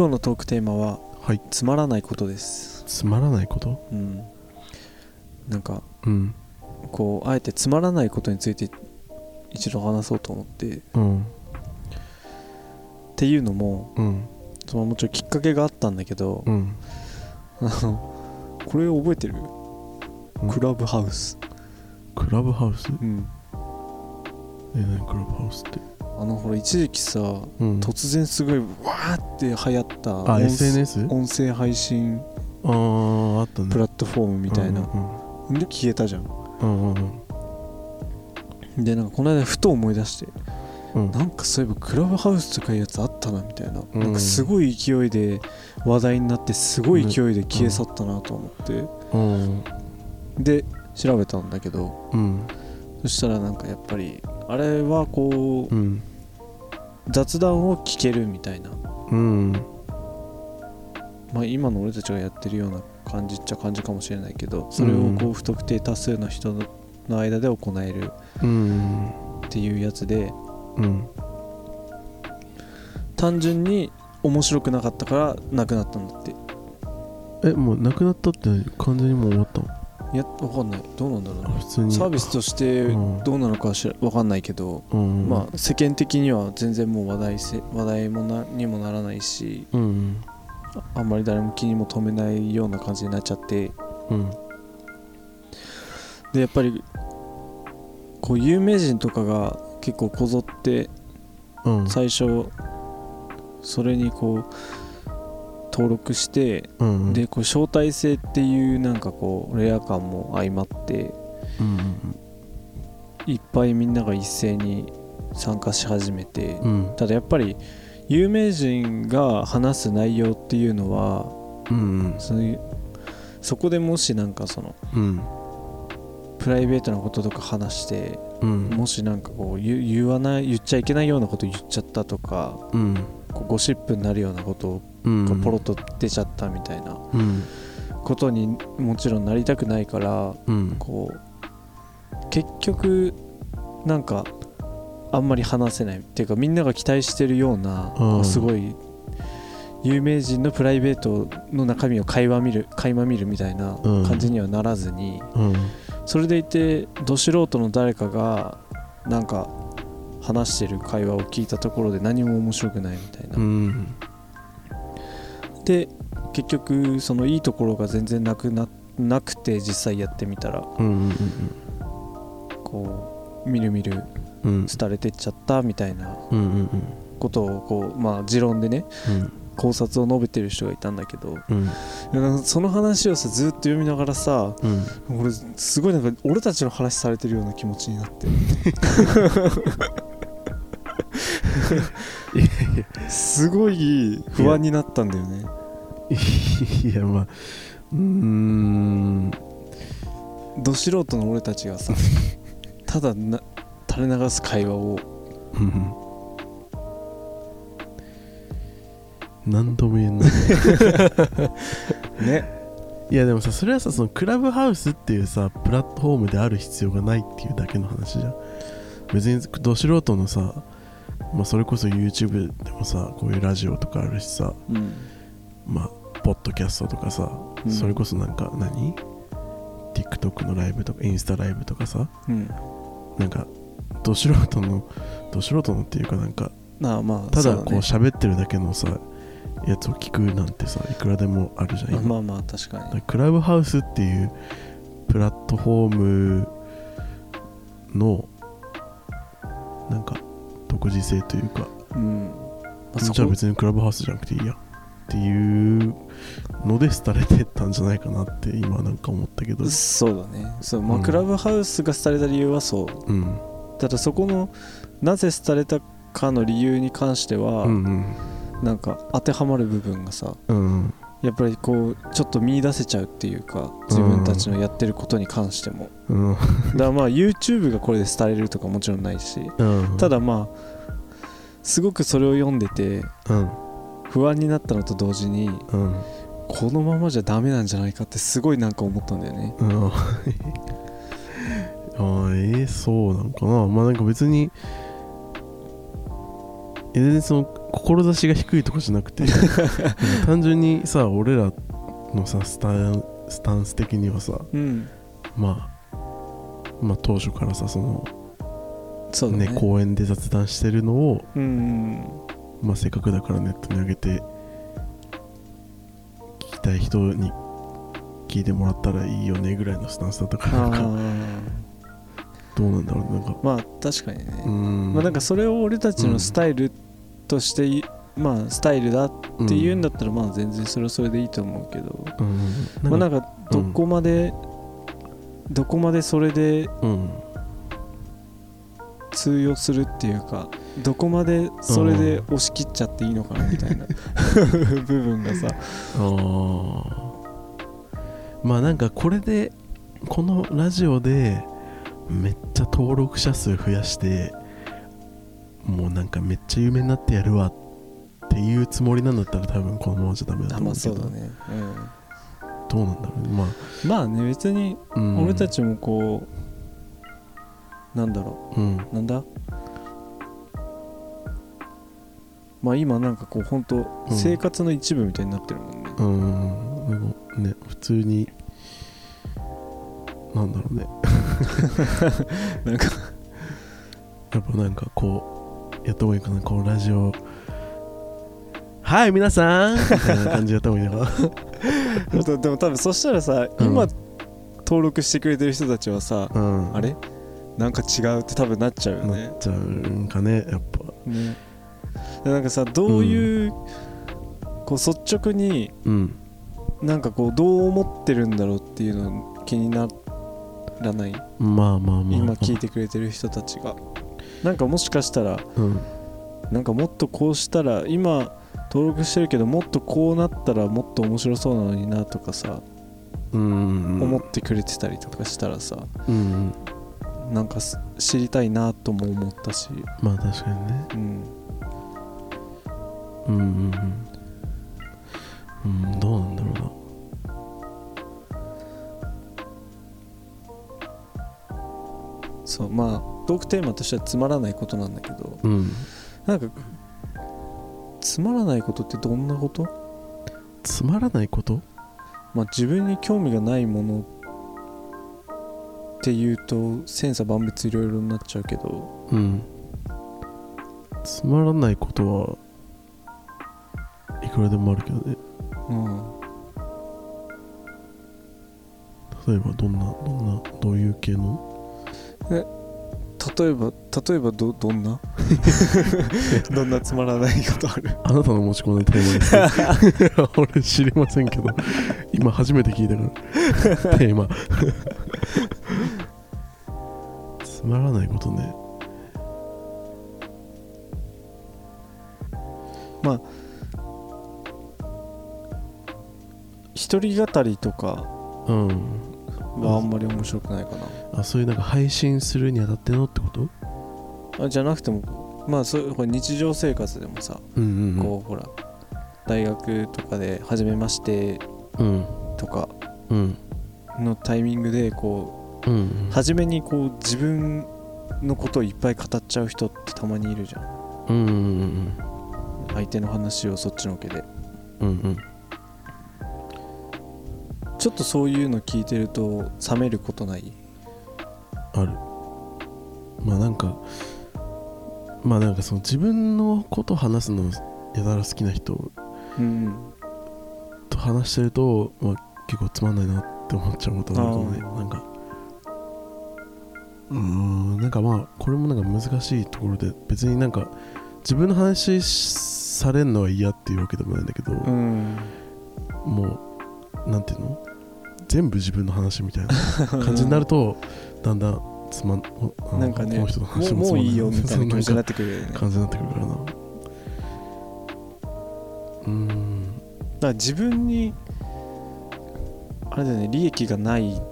今日のトークテーマははい。つまらないことです。つまらないこと？うん。なんかうん。こうあえてつまらないことについて一度話そうと思って。っうん。ていうのもうん。そのもちろんきっかけがあったんだけどうん。あのこれ覚えてる？ん。クラブハウス。クラブハウス？うん。え何クラブハウスって？あのほら一時期さうん。突然すごいわーって流行ったあ音 SNS? 音声配信あーあったね。プラットフォームみたいな。うん。で消えたじゃん。うんうんうん。でなんかこの間ふと思い出してうん。なんかそういえばクラブハウスとかいうやつあったなみたいな、うん。なんかすごい勢いで話題になってすごい勢いで消え去ったなと思って、うん。で調べたんだけど。うん。そしたらなんかやっぱりあれはこう、うん雑談を聞けるみたいな、うん。まあ、今の俺たちがやってるような感じっちゃ感じかもしれないけどそれをこう不特定多数の人の間で行えるうん。っていうやつでうん。単純に面白くなかったからなくなったんだって。えもうなくなったって完全にもう終わったの？いやわかんない。どうなんだろうね普通に。サービスとしてうん。どうなのかは知らわかんないけど、うん。まあ世間的には全然もう話題せ話題もなにもならないしうん。ああんまり誰も気にも留めないような感じになっちゃって。うん。でやっぱりこう有名人とかが結構こぞってうん。最初それにこう登録してうんでこう招待制っていうなんかこうレア感も相まってうんいっぱいみんなが一斉に参加し始めてうん。ただやっぱり有名人が話す内容っていうのはうんそういうそこでもしなんかそのうん。プライベートなこととか話してうん。もしなんかこう言言わない言っちゃいけないようなこと言っちゃったとかうん。ゴシップになるようなことうんがポロッと出ちゃったみたいなうん。ことにもちろんなりたくないからうん。こう結局なんかあんまり話せないっていうかみんなが期待してるようなすごい有名人のプライベートの中身を垣間見る垣間見るみたいなうん。感じにはならずにうん。それでいてど素人の誰かがなんか話してる会話を聞いたところで何も面白くないみたいなう。んで結局そのいいところが全然なくななくて実際やってみたら。うんうんこうみるみるうん。廃れてっちゃったみたいなうんうんことをこうまあ持論でねうん。考察を述べてる人がいたんだけどうん。その話をさずっと読みながらさうん。俺すごいなんか俺たちの話されてるような気持ちになって。すごい不安になったんだよねいやまあうーん。ど素人の俺たちがさ ただな垂れ流す会話を。うん何とも言えない。ね。いやでもさそれはさそのクラブハウスっていうさプラットフォームである必要がないっていうだけの話じゃん。別にど素人のさ、まあ、それこそ YouTube でもさこういうラジオとかあるしさ。うん。まあポッドキャストとかさ、うん。それこそなんか何？TikTok のライブとかインスタライブとかさうん。なんかど素人のど素人のっていうかなんかなあまあただこう喋ってるだけのさやつを聞くなんてさいくらでもあるじゃん今。まあまあ確かに。らクラブハウスっていうプラットフォームのなんか独自性というか、うん、まあ、じゃあ別にクラブハウスじゃなくていいやっていうので廃れてったんじゃないかなって今なんか思ったけど。そうだね。そう、まあうんクラブハウスが廃れた理由はそう。うん。ただそこのなぜ廃れたかの理由に関しては、うんうん。なんか当てはまる部分がさうんやっぱりこうちょっと見出せちゃうっていうか自分たちのやってることに関しても、うんだからまあ YouTube がこれで廃れるとかもちろんないし。うん。ただまあすごくそれを読んでてうん不安になったのと同時にうん。このままじゃダメなんじゃないかってすごいなんか思ったんだよね。うん。あーえー、そうなのかな。まあなんか別にえ全然その志が低いとかじゃなくて 単純にさ俺らのさスタンスタンス的にはさうん。まあまあ当初からさそのそうだね。ね公園で雑談してるのを、うんまあ、せっかくだからネットに上げて聞きたい人に聞いてもらったらいいよねぐらいのスタンスだったからなんかどうなんだろうねなんか。まあ確かにね、うん。まあ、なんかそれを俺たちのスタイルとしてい、まあスタイルだっていうんだったらまあ全然それはそれでいいと思うけど、うん。まあななんかんかどこまで、どこまでそれでうん通用するっていうかどこまでそれで押し切っちゃっていいのかなみたいな。部分がさ。まあなんかこれでこのラジオでめっちゃ登録者数増やしてもうなんかめっちゃ有名になってやるわっていうつもりなんだったら多分このままじゃダメだとあまあ思うけど。そうだね、どうなんだろうね。まうん、まあね別にあ、うん、俺たちもこうなんだろう。ん。うなんだ？まあ今なんかこう本当うん。生活の一部みたいになってるもんね、うん。でもね普通になんだろうね。なんか。やっぱなんかこうやった方がいいかな。このラジオ。はい皆さん。みたいな感じでやった方がいいのかな。でも多分そしたらさ、うん。今登録してくれてる人たちはさ、うん。あれ？なんか違うって多分なっちゃうよなねっちゃうんかねやっぱ。ね。でなんかさどういう、こう率直にうん。なんかこうどう思ってるんだろうっていうの気にならない？まあまあまあ。今聞いてくれてる人たちが。なんかもしかしたらうん。なんかもっとこうしたら今登録してるけどもっとこうなったらもっと面白そうなのになとかさ、うん思ってくれてたりとかしたらさうんなんかす知りたいなとも思ったし、まあ確かにね。うん、うんうんうん。うんどうなんだろうな。そうまあトークテーマとしてはつまらないことなんだけど。うん。なんかつまらないことってどんなこと？つまらないこと？まあ自分に興味がないものっていうと千差万別いろいろになっちゃうけど。うん。つまらないことはいくらでもあるけどね。うん。例えばどんなどんなどういう系の？例えば例えばどどんな？どんなつまらないことある？あなたの持ち込んだテーマですよ 俺知りませんけど。今初めて聞いたから。テーマつまらないことね。一人語りとかうん。はあんまり面白くないかあそういうなんか配信するにあたってのってこと？なあじゃなくてもまあそういう日常生活でもさ、うんうんうん。こうほら大学とかで初めましてうん。とかうん。のタイミングでこうん。う初めにこう自分のことをいっぱい語っちゃう人ってたまにいるじゃん。うん。うんうん相手の話をそっちのけで。うんうん。ちょっとそういうの聞いてると冷めることない？ある。まあなんかまあなんかその自分のこと話すのやたら好きな人うんと話してると、まあ、結構つまんないなって思っちゃうことがあるかもね。なんかうーん。なんかまあこれもなんか難しいところで別になんか自分の話されるのは嫌っていうわけでもないんだけど、うんもうなんていうの？全部自分の話みたいな感じになるとだんだんつまんあなんかねこの人のも話もうもういいよみたいな気持ちになっってくるよね。だか感じになってくるからな。うーんら自分にあれだよね利益がないん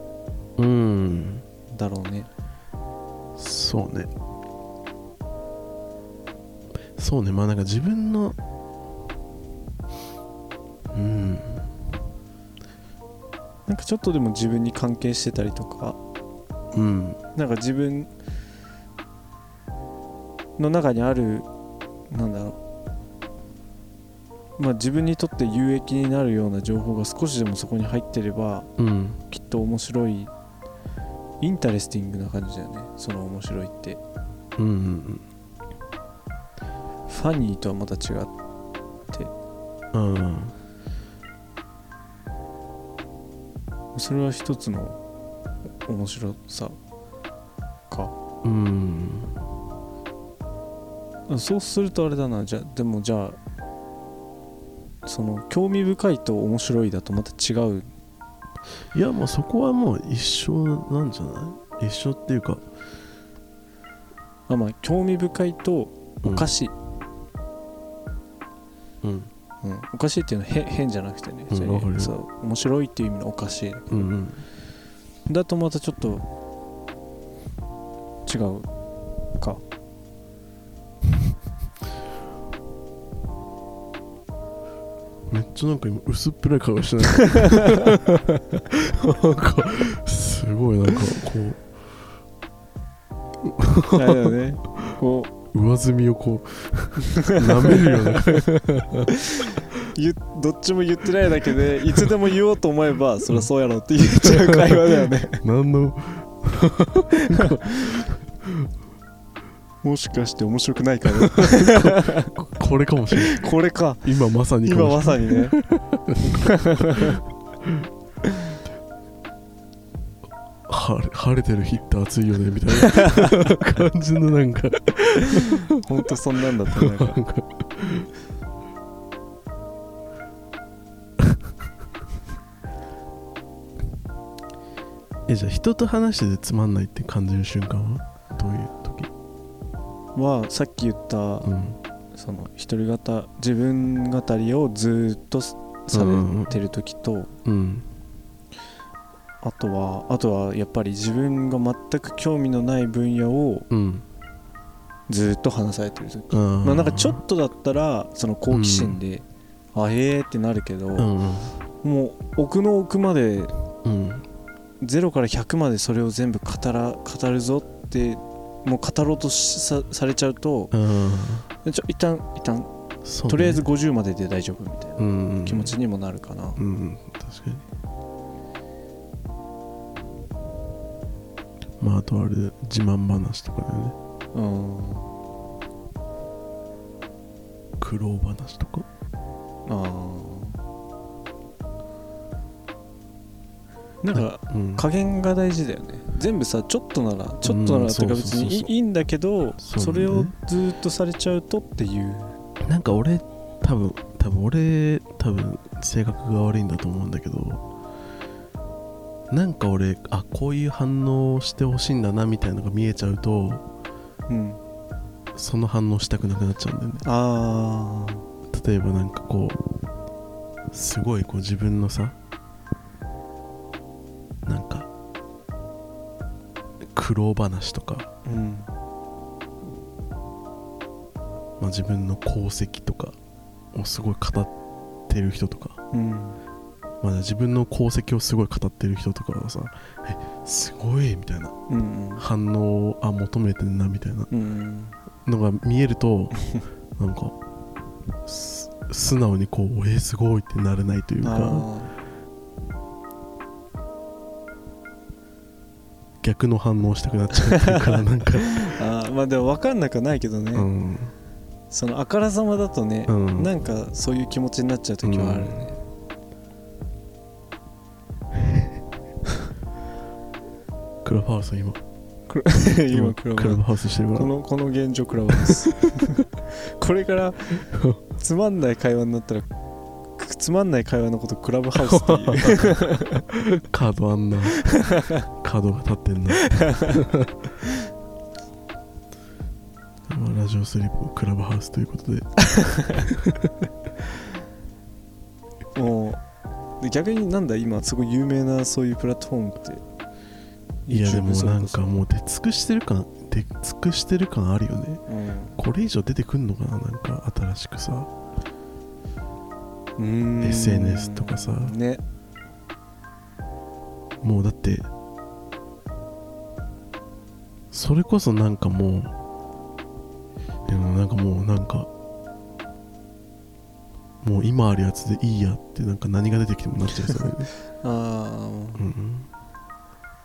うん。だろうねそうね。そうね。まあなんか自分のうん。なんかちょっとでも自分に関係してたりとか。うん。なんか自分の中にあるなんだろう。まあ自分にとって有益になるような情報が少しでもそこに入ってればうん。きっと面白い interesting な感じだよね。その面白いって。うんうんファニーとはまた違ううんうん。それは一つの面白さか。うん。そうするとあれだな。じゃあでもじゃあその興味深いと面白いだとまた違ういやもうそこはもう一緒なんじゃない？一緒っていうか。あまあ興味深いとおかしい、うん。うん。おかしいっていうのは変変じゃなくてね、うんわかる。よそう。面白いっていう意味のおかしいうんうん。だとまたちょっと違うめっちゃなんか今薄っぺらい顔してない？なんかすごいなんかこあれだよねこうう 上積みをこう舐めるような言どっちも言ってないだけでいつでも言おうと思えばそりゃそうやろって言っちゃう会話だよね。何のもしかして面白くないかな。これかもしれないこれか。今まさにか今まさにね。晴れ晴れてる日って暑いよねみたいな感じのなんか。ほんとそんなんだったね。なんか。えじゃあ人と話しててつまんないって感じる瞬間は？どういう？時はさっき言ったうん。その一人語自分語りをずーっとされてる時と、うん。あとはあとはやっぱり自分が全く興味のない分野をうん。ずーっと話されてる時。あまあなんかちょっとだったらその好奇心で、あへーってなるけど、うん。うんもう奥の奥までうん。0から100までそれを全部語ら語るぞってもう語ろうとしさされちゃうとうん。ちょ一旦一旦ね。とりあえず50までで大丈夫みたいなうん。うん気持ちにもなるかな、うん。うん確かに。まああとはあれで自慢話とかだよね。うん。苦労話とか。あーなんかうん。加減が大事だよね。全部さちょっとならちょっとならっていうかうん別にいいいんだけどそれをずーっとされちゃうとっていう。なんか俺多分多分俺多分性格が悪いんだと思うんだけどなんか俺あこういう反応をしてほしいんだなみたいなのが見えちゃうとうん。その反応したくなくなっちゃうんだよね。あ例えばなんかこうすごいこう自分のさ苦労話とか、あうん。まあ、自分の功績とかをすごい語ってる人とかうん。まあ、自分の功績をすごい語ってる人とかはさえすごいみたいな。うん反応をあ求めてんなみたいな。うんのが見えるとなんかす素直にこうえすごいってなれないというか逆の反応したくなっちゃうかなんか、ー あーまあでも分かんなくはないけどね、うん、そのあからさまだとね、うん。なんかそういう気持ちになっちゃう時はあるね、クラブハウス今。今クラ ブクラブハウスしてるから。このこの現状クラブハウス。これからつまんない会話になったらつまんない会話のことクラブハウスっていう。カードあんな。カ角が立ってんな。まあラジオスリップクラブハウスということで。もうで逆になんだ今すごい有名なそういうプラットフォームって。いやでもなんかもう出尽くしてる感出尽くしてる感あるよね。ここれ以上出てくんのかななんか新しくさ SNS とかさ。ね。もうだってそれこそなんかもうでもなんかもうなんかもう今あるやつでいいやってなんか何が出てきてもなっちゃいそうだよね。あうんうん。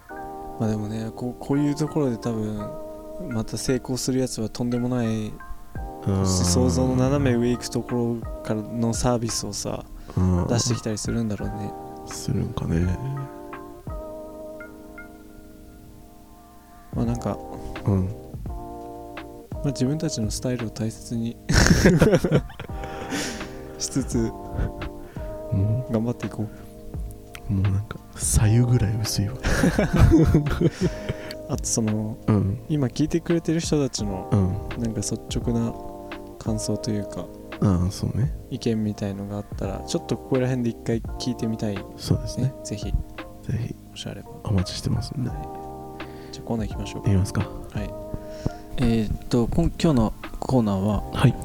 あまあでもねこうこういうところで多分また成功するやつはとんでもないうん想像の斜め上行くところからのサービスをさうん出してきたりするんだろうね。するんかね。まあなんか、うん。まあ、自分たちのスタイルを大切に しつつも頑張っていこうう。もうなんか左右ぐらい薄いわ。あとそのうん。今聞いてくれてる人たちのうん。なんか率直な感想というかああそうね。意見みたいのがあったらちょっとここら辺で一回聞いてみたい。そうですね。ねぜひ。ぜひ。もしあればお待ちしてますんで。はいじゃあコーナー行きましょう。いきますか。はい。えー、っと今今日のコーナーははい。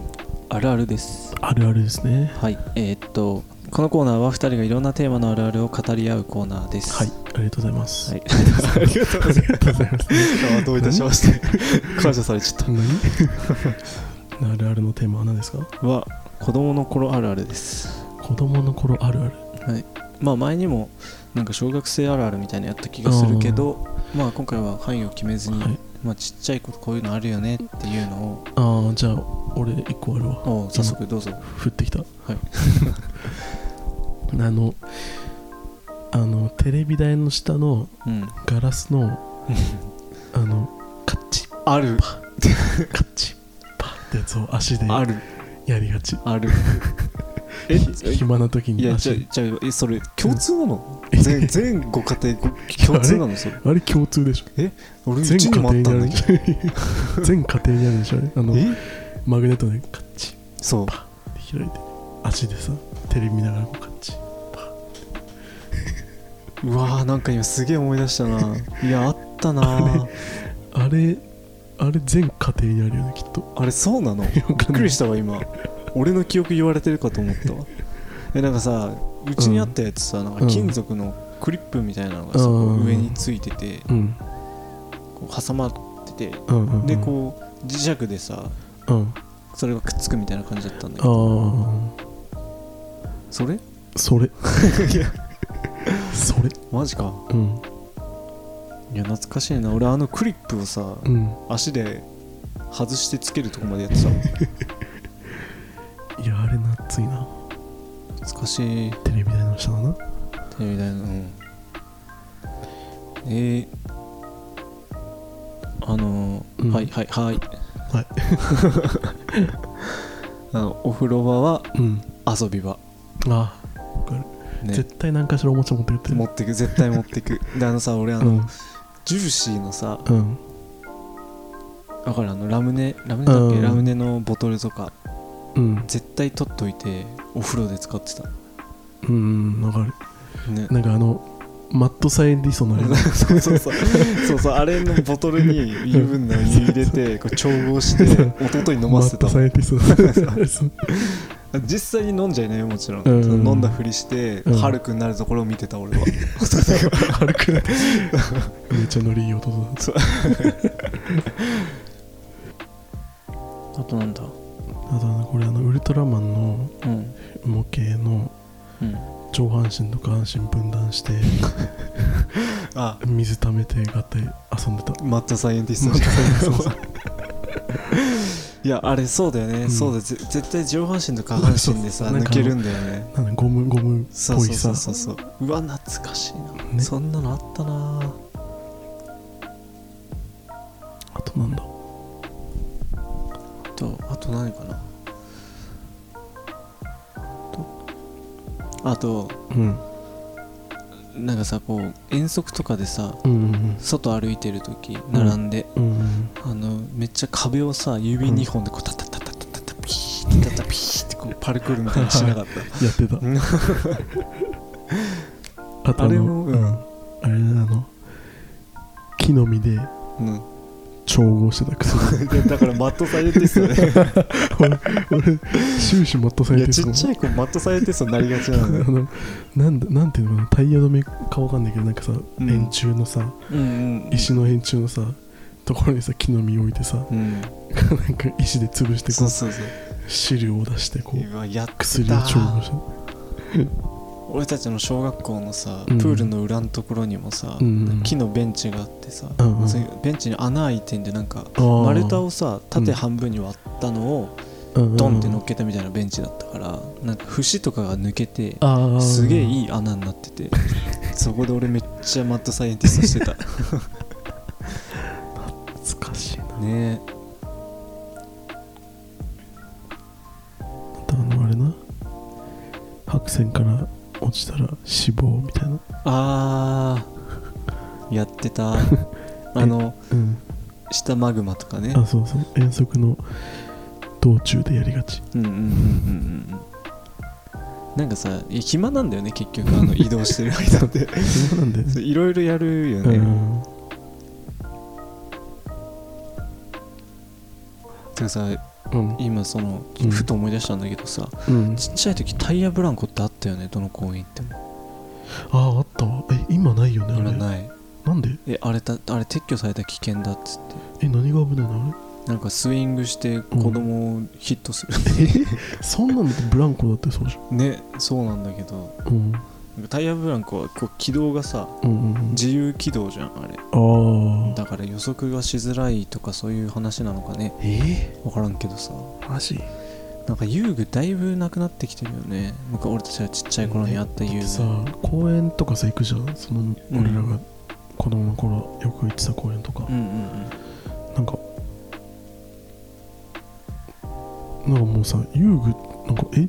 あるあるです。あるあるですね。はい。えー、っとこのコーナーは2人がいろんなテーマのあるあるを語り合うコーナーです。はい。ありがとうございます。はい。ありがとうございます。ありがとうございます。あどういたしまして。感謝されちゃっ何？あるあるのテーマは何ですか？たは子供の頃あるあるです。子供の頃あるある。まあ前にもなんか小学生あるあるみたいなのやった気がするけどまあ今回は範囲を決めずに、はい。まあちっちゃいことこういうのあるよねっていうのああじゃあ俺一個あるわ。をお早速どうぞ。降ってきた。はい。あのあのテレビ台の下のうん。ガラスのあのカッチ。ある。カッチ。パってやつを足である。やりがち。ある。えひ暇な時いやに足じゃあじゃあえそれ共通なの？え全全ご家庭ご共通なのそれ。あれ共通でしょ。俺う全家庭にある 全家庭にあるでしょ。あのえ？マグネットでカッチ。そう。って開いて。足でさテレビ見ながらこうカッチ。うわーなんか今すげえ思い出したな。いやあったなあれあれ全家庭にあるよねきっと。あれそうなの？びっくりしたわ今。俺の記憶言われてるかと思ったわ。えなんかさうちにあったやつさなんか金属のクリップみたいなのがさ、うん。上についててうん。こう挟まっててうんうんうん。でこう磁石でさうん。それがくっつくみたいな感じだったんだけあど。あそれ？それ。それ。マジか。うんいや懐かしいな。俺あのクリップをさうん。足で外してつけるとこまでやってたの いやあれ夏いな。懐かしい。テレビ台の下だな。テレビ台のうん。えー、あのーうん。はいはいはい。はい。あのお風呂場はうん。遊び場。あね。絶対何かしらおもちゃ持ってるって持ってく絶対持ってく。であのさ俺あの、うんジューシーのさうん。だからあのラムネラムネだっけ、うん。ラムネのボトルとかうん。絶対取っといてお風呂で使ってた。うんわかる。ね。なんかあのマットサイエンティストのあ れそうそうそう。そうそうあれのボトルに油分の湯入れてこう調合して 弟に飲ませてたの。マットサイエンティストそう実際に飲んじゃいないよもちろん、うん。飲んだふりして、うん。ハルくんなるところを見てた俺は。軽くなってめっちゃノリいい弟 だ。あとなんだ？あとはこれあのウルトラマンのうん。模型のうん。上半身と下半身分断して あ。水溜めて合体遊んでた。マッドサイエンティスマットじゃんトサイエンティストいやあれそうだよね、うん。そうだ。ぜ絶対上半身と下半身でさ抜けるんだよね。なんだゴムゴムっそうそぽいうさ。そうそうそうう。わ懐かしいな、ね。そんなのあったな。あとなんだ？あとあと何かな。とあとうん。なんかさこう遠足とかでさうんうん外歩いてる時並んで、うんうんちゃ壁をさ指2本でこうタタタタタタタピータタピーってこうパルクールみたいにしなかった。やってた。あとああれのもうん。あれだあの木の実でうん。調合してた薬で だからマットサイエンティストね。俺終始マットされてるちっちゃい子マットサイエンティストになりがちなのよ。あのなんだなんていうのかな。タイヤ止めかわかんないけどなんかさ、うん。円柱のさうんうん。石の円柱のさところにさ木の実置いてさうん。なんか石で潰してこそううそうそう。汁を出してこう薬を調合して。俺たちの小学校のさうん。プールの裏のところにもさ、うん木のベンチがあってさ、うんベンチに穴開いてんでなんか丸太をさ縦半分に割ったのをドンって乗っけたみたいなベンチだったからなんか節とかが抜けてすげえいい穴になっててそこで俺めっちゃマッドサイエンティストしてたね。あのあれな。白線から落ちたら死亡みたいな。あー。やってた。あのうん。下マグマとかね。あそうそう。遠足の道中でやりがち。うんうんうんうんうんなんかさ暇なんだよね結局。あの移動してる間って。そうなんだよ いろいろやるようね、んかさうん。今そのうん。ふと思い出したんだけどさ、うん。ちっちゃい時タイヤブランコってあったよねどの公園行っても。あああった。わえ今ないよねあれ。今ない。なんで？えあれたあれ撤去された危険だっつって。え何が危ないのなんかスイングして子供をヒットする、あれえそんなのってブランコだってそうじねそうなんだけど。ゃんうんタイヤブランコはこう軌道がさうんうんうん。自由軌道じゃんあれ。ああだから予測がしづらいとかそういう話なのかね。え？分からんけどさ。ー、マジ？なんか遊具だいぶなくなってきてるよね。なんか俺たちがちっちゃい頃にあった遊具、さ公園とかさ行くじゃん。その俺らが子供の頃よく行ってた公園とか、うんうんうん。なんかなんかもうさ遊具なんかえ？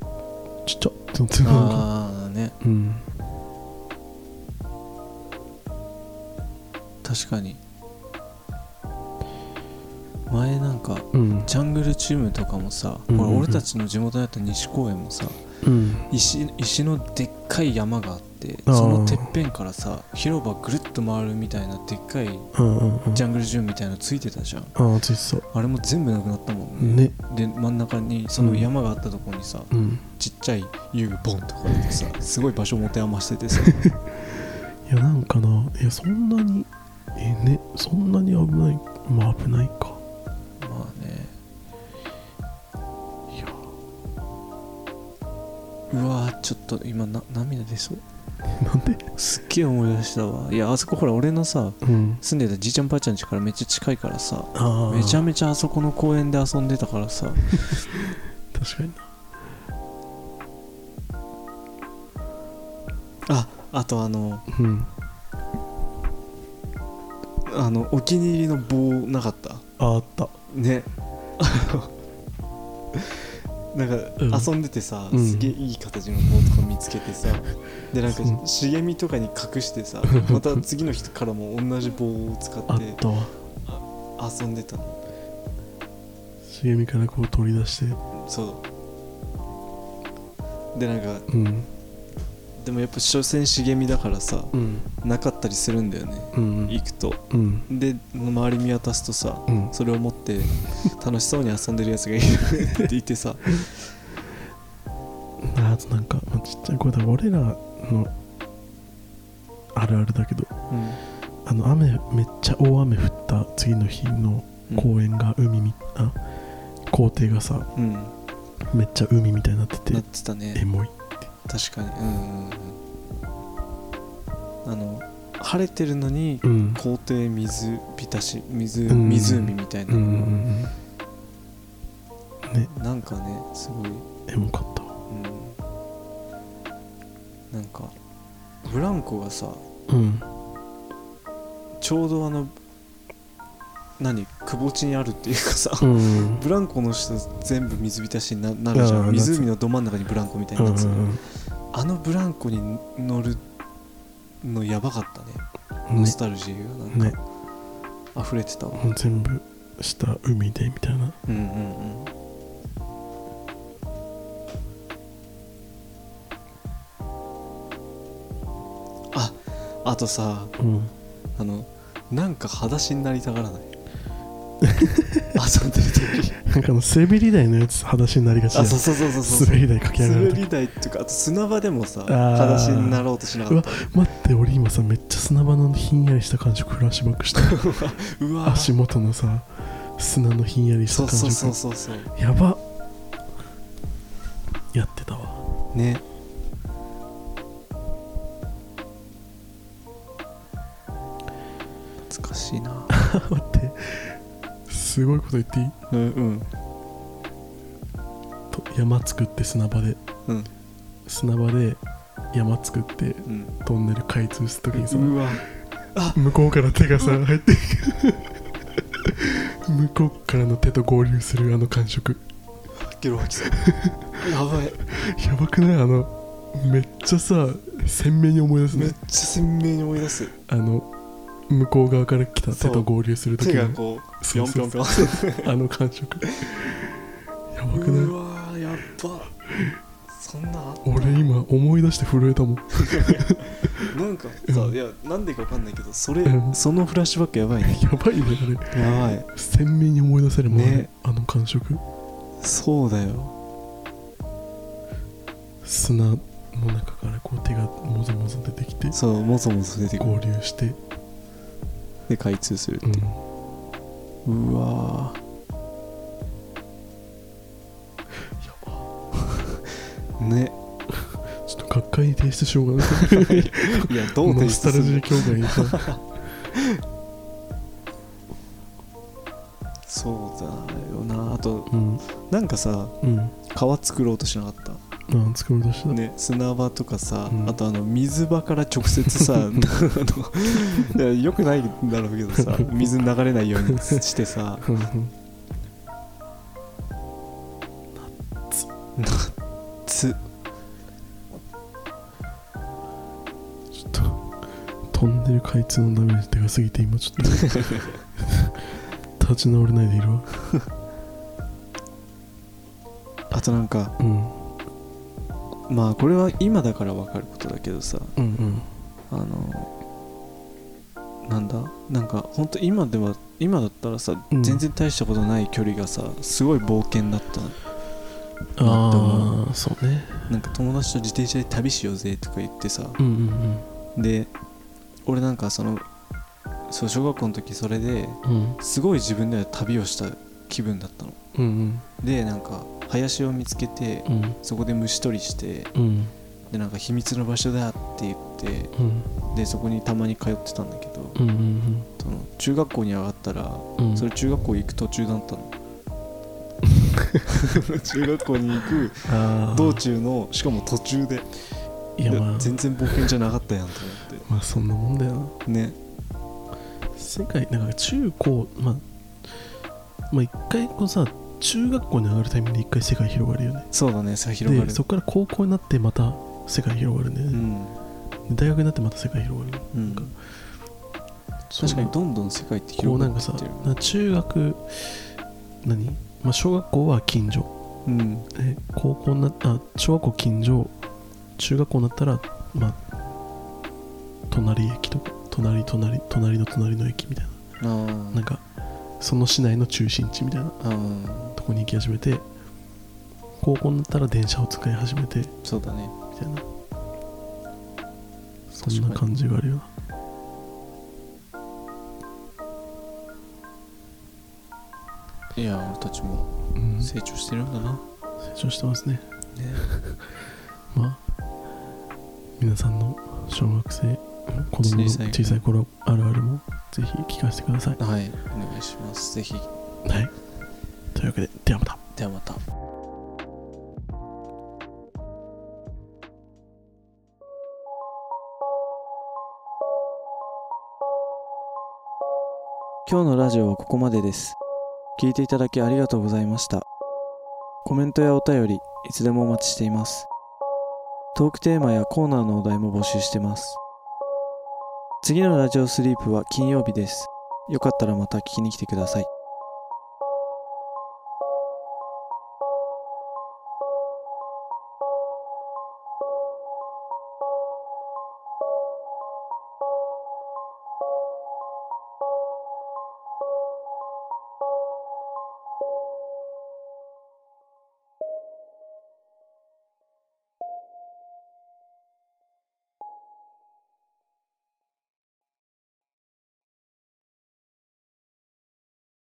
ちっちゃってなってるなんかああね。うん確かに。前なんかうん。ジャングルチームとかもさ、うんうんうん。これ俺たちの地元だった西公園もさうん。石石のでっかい山があってそのてっぺんからさ広場ぐるっと回るみたいなでっかいジャングルジムみたいなのついてたじゃん。ああついてた。あれも全部なくなったもんね。ねで真ん中にその山があったところにさ、うん。ちっちゃい遊具ボンとか置いてさすごい場所持て余しててさ。いやなんかないやそんなにえねそんなに危ないまあ危ないか。まあね。いや。うわーちょっと今な涙出そう。なんで？すっげえ思い出したわ。いやあそこほら俺のさうん。住んでたじいちゃんばあちゃん家からめっちゃ近いからさめちゃめちゃあそこの公園で遊んでたからさ。確かにな。ああとあのうんあのお気に入りの棒なかった？ああった。ね。なんかうん。遊んでてさ、うん。すげえいい形の棒とか見つけてさでなんかう。ん茂みとかに隠してさ また次の人からも同じ棒を使あっって遊んでたの。茂みからこう取り出して。そう。でなんかうんでもやっぱ所詮茂みだからさうん。なかったりするんだよねうん行くと。うん。で周り見渡すとさうん。それを持って 楽しそうに遊んでるやつがいる っていてさ。あとなんか、まあ、ちっちゃい頃だ俺らのあるあるだけどうん。あの雨めっちゃ大雨降った次の日の公園が海み、あ校庭がさうん。めっちゃ海みたいになっててなってたね。エモい確かに。うんうんうん。あの晴れてるのにうん。校庭水浸し水うん。湖みたいな。うんね。なんかねすごい。エモかったわ。うん。なんかブランコがさうん。ちょうどあの何くぼ地にあるっていうかさ、うん。ブランコの下全部水浸しにななるじゃん。湖のど真ん中にブランコみたいになってた、うんあのブランコに乗るのやばかったね。ノねスタルジーがなんね。か溢れてたわ、もう全部下海でみたいな。うんうんうん。ああとさうん。あのなんか裸足になりたがらない？遊んでる時。なんかあの滑り台のやつ裸足になりがちあそうそうそうそうそう。滑り台駆け上がる時滑り台っていうかあと砂場でもさー。裸足になろうとしなかった。待って俺今さめっちゃ砂場のひんやりした感触フラッシュバックした。うわ足元のさ砂のひんやりした感そうそうそう触そうそう。やば。やってたわ。ね。懐かしいな。待ってすごいこと言っていい？うんうん。と山作って砂場で。うん。砂場で山作ってうん。トンネル開通するときにさうわ。向こうから手がさ入って。いく向こうからの手と合流するあの感触。ゲロ吐きそう。やばい。やばくない？あのめっちゃさ鮮明に思い出すね。めっちゃ鮮明に思い出す。あの向こう側から来た手と合流するときの手がこうピョンピョンピョンあの感触。やばくない？うわーやっば。そんな俺今思い出して震えたもん。なんかさ、うん。いやなんでかわかんないけどそれ、うん。そのフラッシュバックやばいね。やばいねあれ。やばい。鮮明に思い出せるもん、ね。あの感触。そうだよ。砂の中からこう手がもぞもぞ出てきてそうもぞもぞ出て合流してで開通するう。ん。うわー。ね。ちょっと学会に提出しようかな。いやどうノ提スタルジー出する協会にさそうだよな。あとうん。なんかさうん。川作ろうとしなかった？あ作ろうとした、ね、砂場とかさ、うん。あとあの水場から直接さ よくないんだろうけどさ 水流れないようにしてさ。うんうん。つちょっとトンネル開通のダメージでかすぎて今ちょっと。立ち直れないでいるわ。あとなんかうんまあこれは今だから分かることだけどさうんうん。あのなんだ？なんか本当今では今だったらさ、うん。全然大したことない距離がさすごい冒険だったのああそうね。なんか友達と自転車で旅しようぜとか言ってさ。うんうんで俺なんかそのそう小学校の時それでうん。うんすごい自分では旅をした気分だったの。うん。でなんか林を見つけてうん。そこで虫取りしてうん。でなんか秘密の場所だって言ってうん。でそこにたまに通ってたんだけどうんうんその中学校に上がったらうん。それ中学校行く途中だったの。中学校に行く道中のしかも途中で。でいやまあ。全然冒険じゃなかったやんと思っまあそんなもんだよな。てね。世界なんか中高まあまあ一回こうさ中学校に上がるタイミングで一回世界広がるよね。そうだねさ広がる。でそこから高校になってまた世界広がるね、うん、で大学になってまた世界広がるうん、か。確かにどんどん世界って広がってる。な中学何、まあ、小学校は近所。うん。で高校になあ小学校近所中学校になったらまあ隣駅とか隣隣隣の隣の駅みたいあなー。なんかその市内の中心地みたいなとこに行き始めて高校になったら電車を使い始めてみそうだね。たいな。そんな感じがあるよ。ないや俺たちもうん。成長してるんだな、成長してますね。ね、まあ皆さんの小学生子供の小さい小さい頃あるあるもぜひ聞かせてください。はいお願いします。ぜひ。はい。というわけでではまた。ではまた。今日のラジオはここまでです。聞いていただきありがとうございました。コメントやお便りいつでもお待ちしています。トークテーマやコーナーのお題も募集してます次のラジオスリープは金曜日です。よかったらまた聞きに来てください。